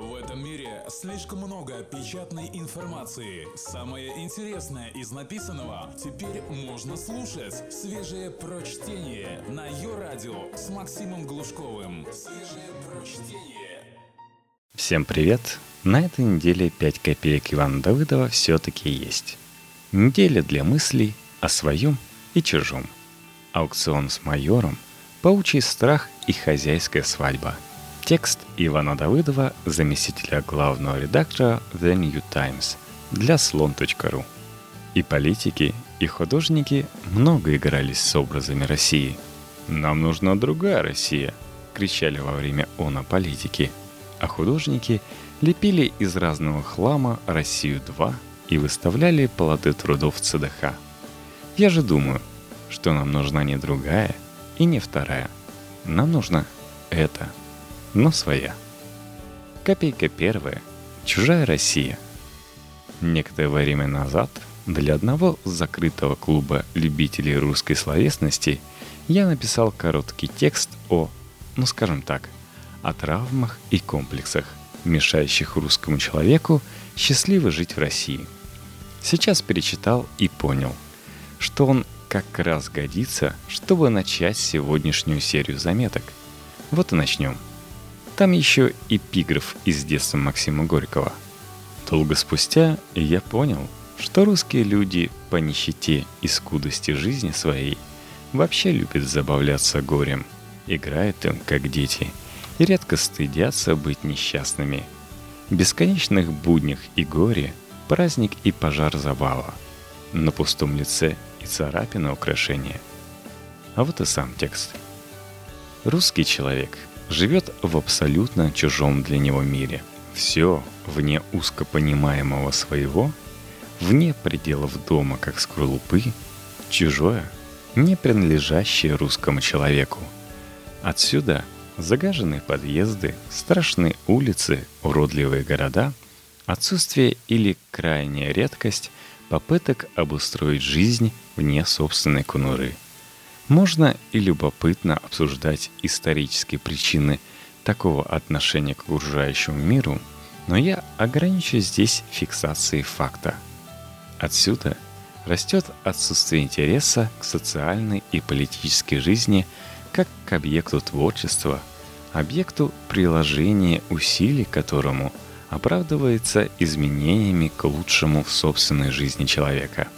В этом мире слишком много печатной информации. Самое интересное из написанного теперь можно слушать. Свежее прочтение на ее радио с Максимом Глушковым. Свежее прочтение. Всем привет! На этой неделе 5 копеек Ивана Давыдова все-таки есть. Неделя для мыслей о своем и чужом. Аукцион с майором, паучий страх и хозяйская свадьба – Текст Ивана Давыдова, заместителя главного редактора The New Times для слон.ру. И политики, и художники много игрались с образами России. «Нам нужна другая Россия!» — кричали во время она политики. А художники лепили из разного хлама «Россию-2» и выставляли плоды трудов ЦДХ. Я же думаю, что нам нужна не другая и не вторая. Нам нужна это — но своя. Копейка первая. Чужая Россия. Некоторое время назад для одного закрытого клуба любителей русской словесности я написал короткий текст о, ну скажем так, о травмах и комплексах, мешающих русскому человеку счастливо жить в России. Сейчас перечитал и понял, что он как раз годится, чтобы начать сегодняшнюю серию заметок. Вот и начнем – там еще эпиграф из детства Максима Горького. Долго спустя я понял, что русские люди по нищете и скудости жизни своей вообще любят забавляться горем, играют им как дети и редко стыдятся быть несчастными. Бесконечных буднях и горе, праздник и пожар забава. На пустом лице и царапина украшения. А вот и сам текст. Русский человек — живет в абсолютно чужом для него мире. Все вне узкопонимаемого своего, вне пределов дома, как скорлупы, чужое, не принадлежащее русскому человеку. Отсюда загаженные подъезды, страшные улицы, уродливые города, отсутствие или крайняя редкость попыток обустроить жизнь вне собственной конуры – можно и любопытно обсуждать исторические причины такого отношения к окружающему миру, но я ограничусь здесь фиксацией факта. Отсюда растет отсутствие интереса к социальной и политической жизни как к объекту творчества, объекту приложения усилий которому оправдывается изменениями к лучшему в собственной жизни человека.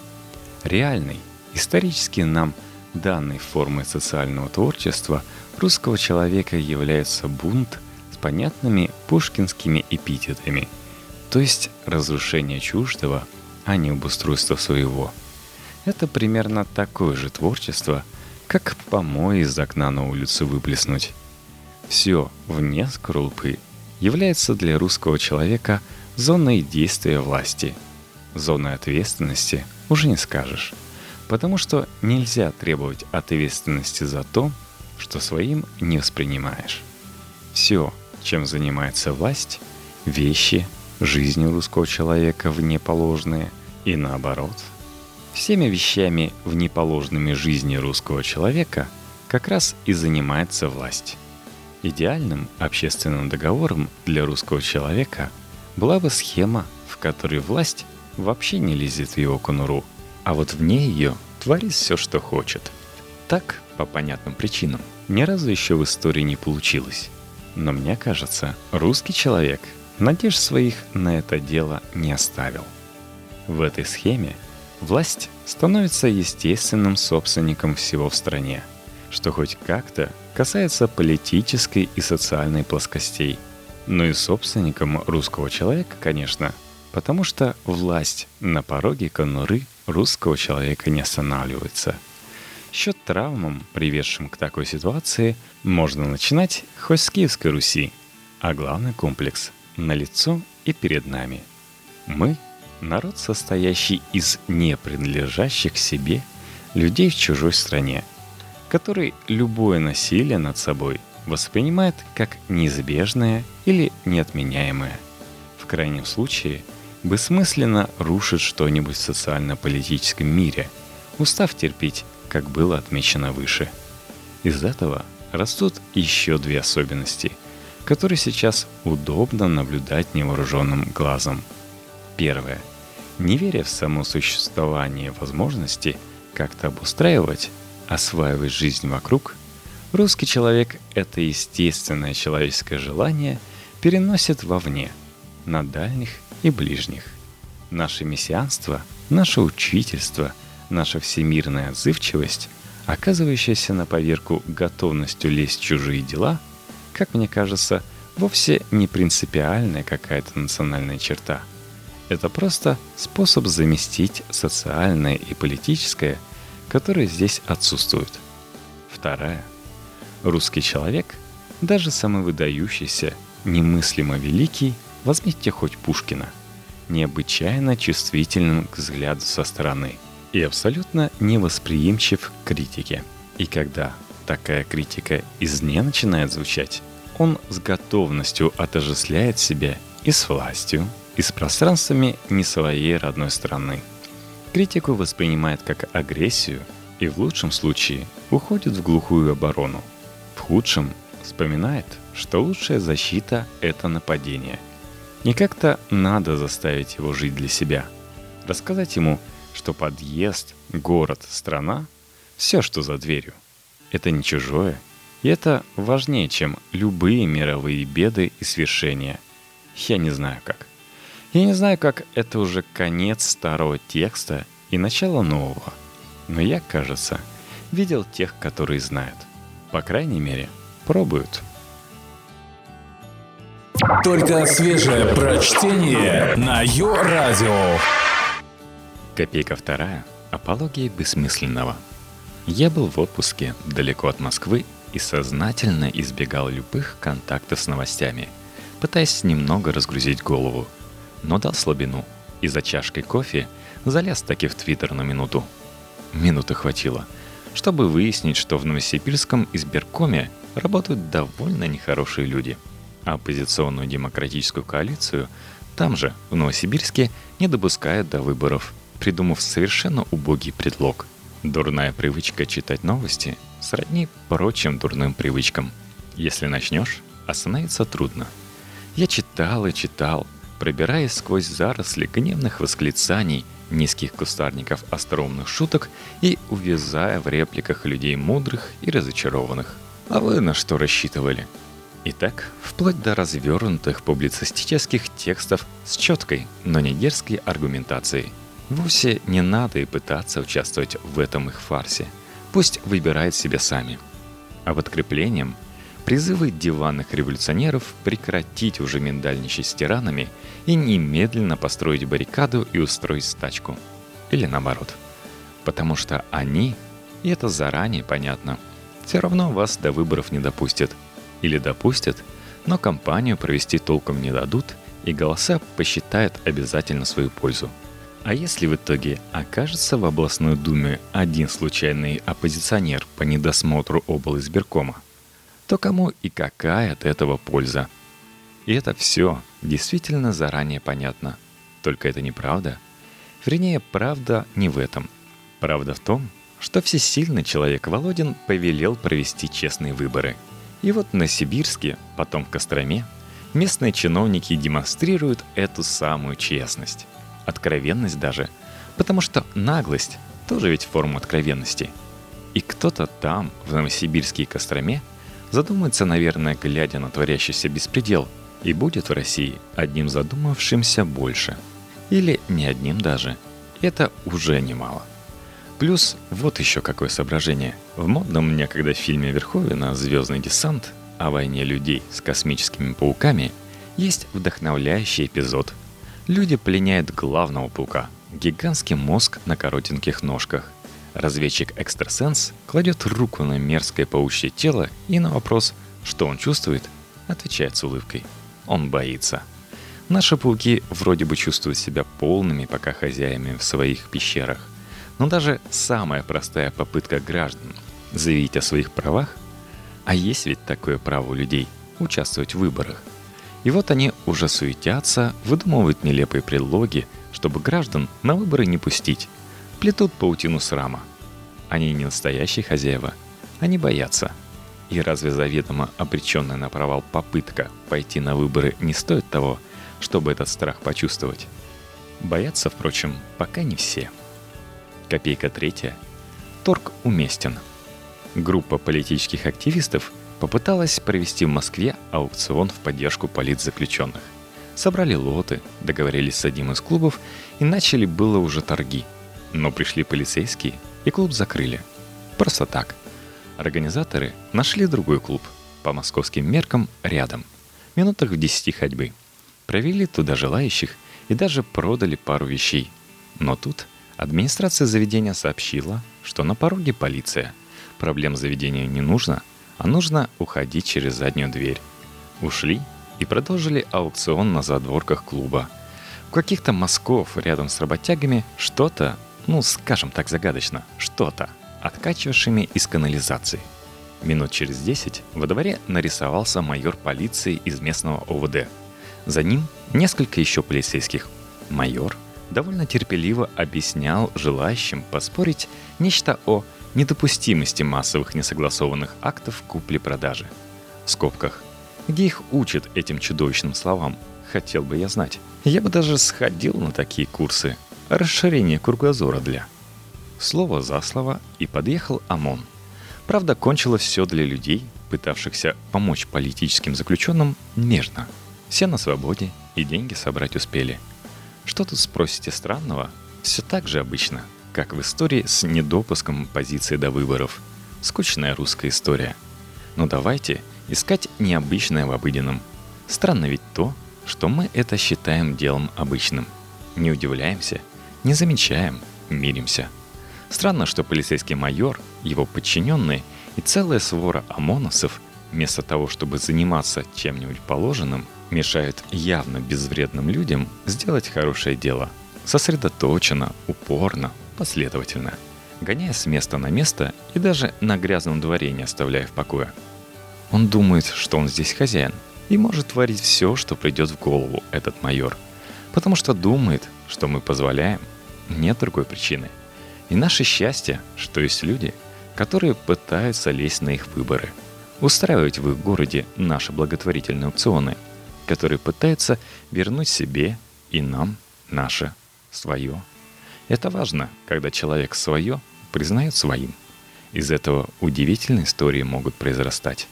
Реальный, исторически нам – Данной формой социального творчества русского человека является бунт с понятными пушкинскими эпитетами, то есть разрушение чуждого, а не обустройство своего. Это примерно такое же творчество, как помой из окна на улицу выплеснуть. Все вне скорлупы является для русского человека зоной действия власти. Зоной ответственности уже не скажешь потому что нельзя требовать ответственности за то, что своим не воспринимаешь. Все, чем занимается власть, вещи, жизнь русского человека внеположные и наоборот. Всеми вещами внеположными жизни русского человека как раз и занимается власть. Идеальным общественным договором для русского человека была бы схема, в которой власть вообще не лезет в его конуру, а вот вне ее творит все, что хочет. Так, по понятным причинам, ни разу еще в истории не получилось. Но мне кажется, русский человек надежд своих на это дело не оставил. В этой схеме власть становится естественным собственником всего в стране, что хоть как-то касается политической и социальной плоскостей, но и собственником русского человека, конечно, потому что власть на пороге конуры русского человека не останавливается. Счет травмам, приведшим к такой ситуации, можно начинать хоть с Киевской Руси, а главный комплекс на лицо и перед нами. Мы — народ, состоящий из не принадлежащих себе людей в чужой стране, который любое насилие над собой воспринимает как неизбежное или неотменяемое. В крайнем случае — бессмысленно рушит что-нибудь в социально-политическом мире, устав терпеть, как было отмечено выше. Из этого растут еще две особенности, который сейчас удобно наблюдать невооруженным глазом. Первое. Не веря в само существование возможности как-то обустраивать, осваивать жизнь вокруг, русский человек это естественное человеческое желание переносит вовне, на дальних и ближних. Наше мессианство, наше учительство, наша всемирная отзывчивость, оказывающаяся на поверку готовностью лезть в чужие дела, как мне кажется, вовсе не принципиальная какая-то национальная черта. Это просто способ заместить социальное и политическое, которое здесь отсутствует. Вторая. Русский человек, даже самый выдающийся, немыслимо великий, возьмите хоть Пушкина – необычайно чувствительным к взгляду со стороны и абсолютно невосприимчив к критике. И когда такая критика извне начинает звучать, он с готовностью отождествляет себя и с властью, и с пространствами не своей родной страны. Критику воспринимает как агрессию и в лучшем случае уходит в глухую оборону. В худшем вспоминает, что лучшая защита – это нападение – не как-то надо заставить его жить для себя. Рассказать ему, что подъезд, город, страна – все, что за дверью. Это не чужое. И это важнее, чем любые мировые беды и свершения. Я не знаю как. Я не знаю, как это уже конец старого текста и начало нового. Но я, кажется, видел тех, которые знают. По крайней мере, пробуют. Только свежее прочтение на Йо-Радио. Копейка вторая. Апология бессмысленного. Я был в отпуске далеко от Москвы и сознательно избегал любых контактов с новостями, пытаясь немного разгрузить голову. Но дал слабину и за чашкой кофе залез таки в Твиттер на минуту. Минуты хватило, чтобы выяснить, что в Новосибирском избиркоме работают довольно нехорошие люди – оппозиционную демократическую коалицию там же, в Новосибирске, не допускают до выборов, придумав совершенно убогий предлог. Дурная привычка читать новости сродни прочим дурным привычкам. Если начнешь, остановиться трудно. Я читал и читал, пробираясь сквозь заросли гневных восклицаний, низких кустарников остроумных шуток и увязая в репликах людей мудрых и разочарованных. А вы на что рассчитывали? Итак, вплоть до развернутых публицистических текстов с четкой, но не дерзкой аргументацией. Вовсе не надо и пытаться участвовать в этом их фарсе. Пусть выбирают себе сами. А подкреплением призывы диванных революционеров прекратить уже миндальничать с тиранами и немедленно построить баррикаду и устроить стачку. Или наоборот. Потому что они, и это заранее понятно, все равно вас до выборов не допустят – или допустят, но кампанию провести толком не дадут, и голоса посчитают обязательно свою пользу. А если в итоге окажется в областной думе один случайный оппозиционер по недосмотру обл. избиркома, то кому и какая от этого польза? И это все действительно заранее понятно. Только это неправда. Вернее, правда не в этом. Правда в том, что всесильный человек Володин повелел провести честные выборы – и вот на Сибирске, потом в Костроме, местные чиновники демонстрируют эту самую честность. Откровенность даже. Потому что наглость тоже ведь форма откровенности. И кто-то там, в Новосибирске и Костроме, задумается, наверное, глядя на творящийся беспредел, и будет в России одним задумавшимся больше. Или не одним даже. Это уже немало. Плюс вот еще какое соображение. В модном некогда фильме Верховина «Звездный десант» о войне людей с космическими пауками есть вдохновляющий эпизод. Люди пленяют главного паука – гигантский мозг на коротеньких ножках. Разведчик-экстрасенс кладет руку на мерзкое паучье тело и на вопрос, что он чувствует, отвечает с улыбкой. Он боится. Наши пауки вроде бы чувствуют себя полными пока хозяями в своих пещерах. Но даже самая простая попытка граждан заявить о своих правах, а есть ведь такое право у людей – участвовать в выборах. И вот они уже суетятся, выдумывают нелепые предлоги, чтобы граждан на выборы не пустить. Плетут паутину срама. Они не настоящие хозяева. Они боятся. И разве заведомо обреченная на провал попытка пойти на выборы не стоит того, чтобы этот страх почувствовать? Боятся, впрочем, пока не все. Копейка третья. Торг уместен. Группа политических активистов попыталась провести в Москве аукцион в поддержку политзаключенных. Собрали лоты, договорились с одним из клубов и начали было уже торги. Но пришли полицейские, и клуб закрыли. Просто так. Организаторы нашли другой клуб, по московским меркам рядом, минутах в десяти ходьбы. Провели туда желающих и даже продали пару вещей. Но тут администрация заведения сообщила, что на пороге полиция. Проблем заведению не нужно, а нужно уходить через заднюю дверь. Ушли и продолжили аукцион на задворках клуба. В каких-то мазков рядом с работягами что-то, ну, скажем так загадочно, что-то, откачивавшими из канализации. Минут через десять во дворе нарисовался майор полиции из местного ОВД. За ним несколько еще полицейских. Майор довольно терпеливо объяснял желающим поспорить нечто о недопустимости массовых несогласованных актов купли-продажи. В скобках где их учат этим чудовищным словам? Хотел бы я знать. Я бы даже сходил на такие курсы. Расширение кругозора для. Слово за слово и подъехал ОМОН. Правда, кончилось все для людей, пытавшихся помочь политическим заключенным нежно. Все на свободе и деньги собрать успели. Что тут спросите странного? Все так же обычно, как в истории с недопуском позиции до выборов. Скучная русская история. Но давайте искать необычное в обыденном. Странно ведь то, что мы это считаем делом обычным. Не удивляемся, не замечаем, миримся. Странно, что полицейский майор, его подчиненные и целая свора ОМОНовцев вместо того, чтобы заниматься чем-нибудь положенным, мешают явно безвредным людям сделать хорошее дело. Сосредоточенно, упорно, последовательно. Гоняя с места на место и даже на грязном дворе не оставляя в покое – он думает, что он здесь хозяин и может творить все, что придет в голову этот майор. Потому что думает, что мы позволяем. Нет другой причины. И наше счастье, что есть люди, которые пытаются лезть на их выборы. Устраивать в их городе наши благотворительные аукционы, которые пытаются вернуть себе и нам наше, свое. Это важно, когда человек свое признает своим. Из этого удивительные истории могут произрастать.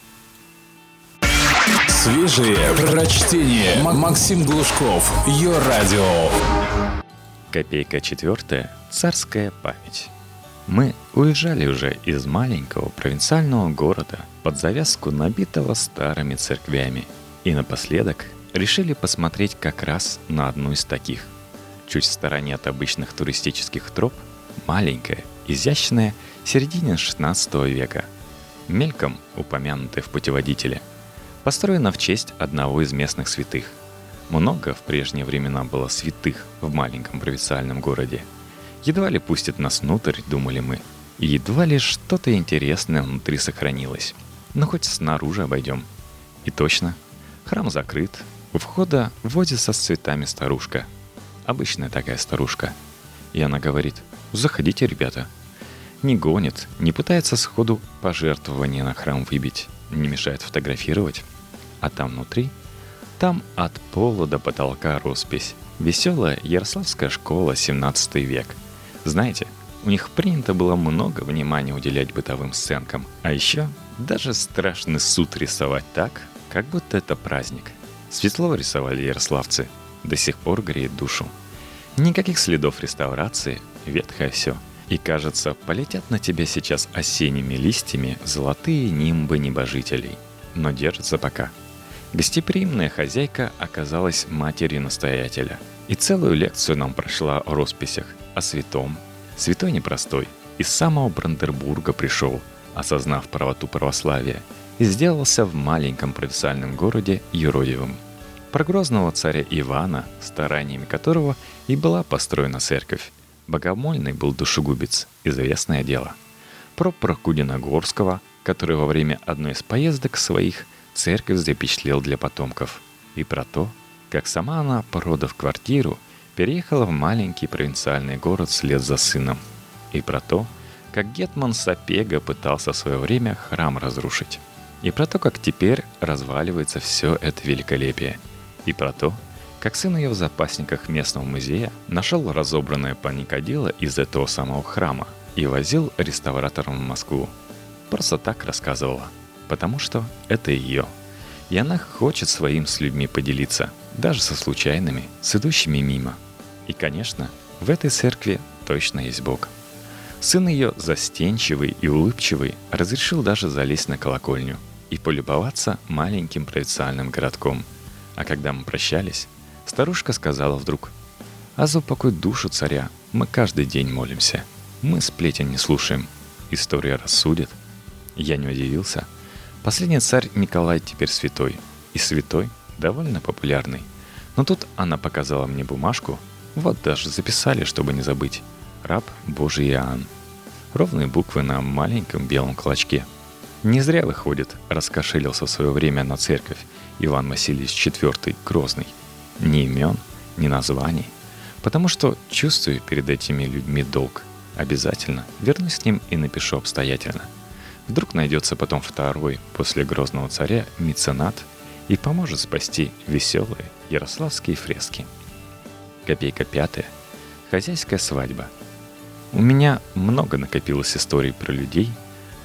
Свежие прочтение. Максим Глушков. Ее радио. Копейка четвертая. Царская память. Мы уезжали уже из маленького провинциального города под завязку, набитого старыми церквями. И напоследок решили посмотреть как раз на одну из таких. Чуть в стороне от обычных туристических троп, маленькая, изящная, середине 16 века. Мельком упомянутая в путеводителе – построена в честь одного из местных святых. Много в прежние времена было святых в маленьком провинциальном городе. Едва ли пустят нас внутрь, думали мы, и едва ли что-то интересное внутри сохранилось. Но хоть снаружи обойдем. И точно, храм закрыт, у входа возится с цветами старушка. Обычная такая старушка. И она говорит, заходите, ребята. Не гонит, не пытается сходу пожертвования на храм выбить, не мешает фотографировать. А там внутри, там от пола до потолка роспись. Веселая Ярославская школа 17 век. Знаете, у них принято было много внимания уделять бытовым сценкам. А еще даже страшный суд рисовать так, как будто это праздник. Светло рисовали ярославцы. До сих пор греет душу. Никаких следов реставрации, ветхое все. И кажется, полетят на тебя сейчас осенними листьями золотые нимбы небожителей. Но держится пока – Гостеприимная хозяйка оказалась матерью настоятеля. И целую лекцию нам прошла о росписях, о святом. Святой непростой. Из самого Брандербурга пришел, осознав правоту православия, и сделался в маленьком провинциальном городе юродивым. Про грозного царя Ивана, стараниями которого и была построена церковь. Богомольный был душегубец, известное дело. Про Прокудина Горского, который во время одной из поездок своих – церковь запечатлел для потомков. И про то, как сама она, продав квартиру, переехала в маленький провинциальный город вслед за сыном. И про то, как Гетман Сапега пытался в свое время храм разрушить. И про то, как теперь разваливается все это великолепие. И про то, как сын ее в запасниках местного музея нашел разобранное паникодило из этого самого храма и возил реставратором в Москву. Просто так рассказывала. Потому что это ее. И она хочет своим с людьми поделиться, даже со случайными, с идущими мимо. И, конечно, в этой церкви точно есть Бог. Сын ее, застенчивый и улыбчивый, разрешил даже залезть на колокольню и полюбоваться маленьким провинциальным городком. А когда мы прощались, старушка сказала вдруг, «А за упокой душу царя мы каждый день молимся. Мы сплетен не слушаем. История рассудит». Я не удивился. Последний царь Николай теперь святой. И святой довольно популярный. Но тут она показала мне бумажку, вот даже записали, чтобы не забыть. Раб Божий Иоанн. Ровные буквы на маленьком белом клочке. Не зря выходит, раскошелился в свое время на церковь Иван Васильевич IV Грозный. Ни имен, ни названий. Потому что чувствую перед этими людьми долг. Обязательно вернусь к ним и напишу обстоятельно. Вдруг найдется потом второй после Грозного царя меценат и поможет спасти веселые ярославские фрески. Копейка пятая. Хозяйская свадьба. У меня много накопилось историй про людей,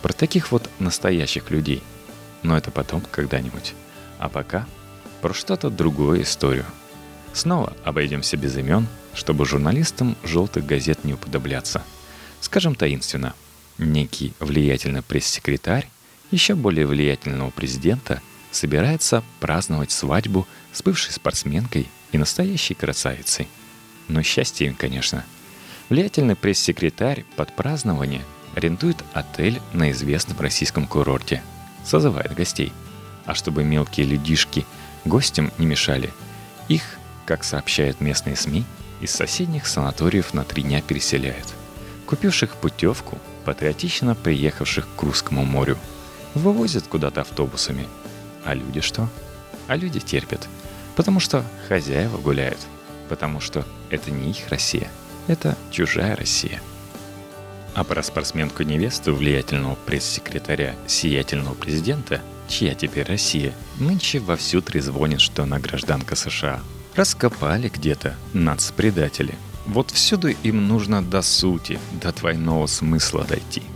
про таких вот настоящих людей. Но это потом когда-нибудь. А пока про что-то другое историю. Снова обойдемся без имен, чтобы журналистам желтых газет не уподобляться. Скажем таинственно, некий влиятельный пресс-секретарь еще более влиятельного президента собирается праздновать свадьбу с бывшей спортсменкой и настоящей красавицей. Но счастье им, конечно. Влиятельный пресс-секретарь под празднование арендует отель на известном российском курорте. Созывает гостей. А чтобы мелкие людишки гостям не мешали, их, как сообщают местные СМИ, из соседних санаториев на три дня переселяют. Купивших путевку, патриотично приехавших к Русскому морю, вывозят куда-то автобусами. А люди что? А люди терпят – Потому что хозяева гуляют. Потому что это не их Россия. Это чужая Россия. А про спортсменку-невесту влиятельного пресс-секретаря сиятельного президента, чья теперь Россия, нынче вовсю трезвонит, что она гражданка США. Раскопали где-то нацпредатели. Вот всюду им нужно до сути, до двойного смысла дойти –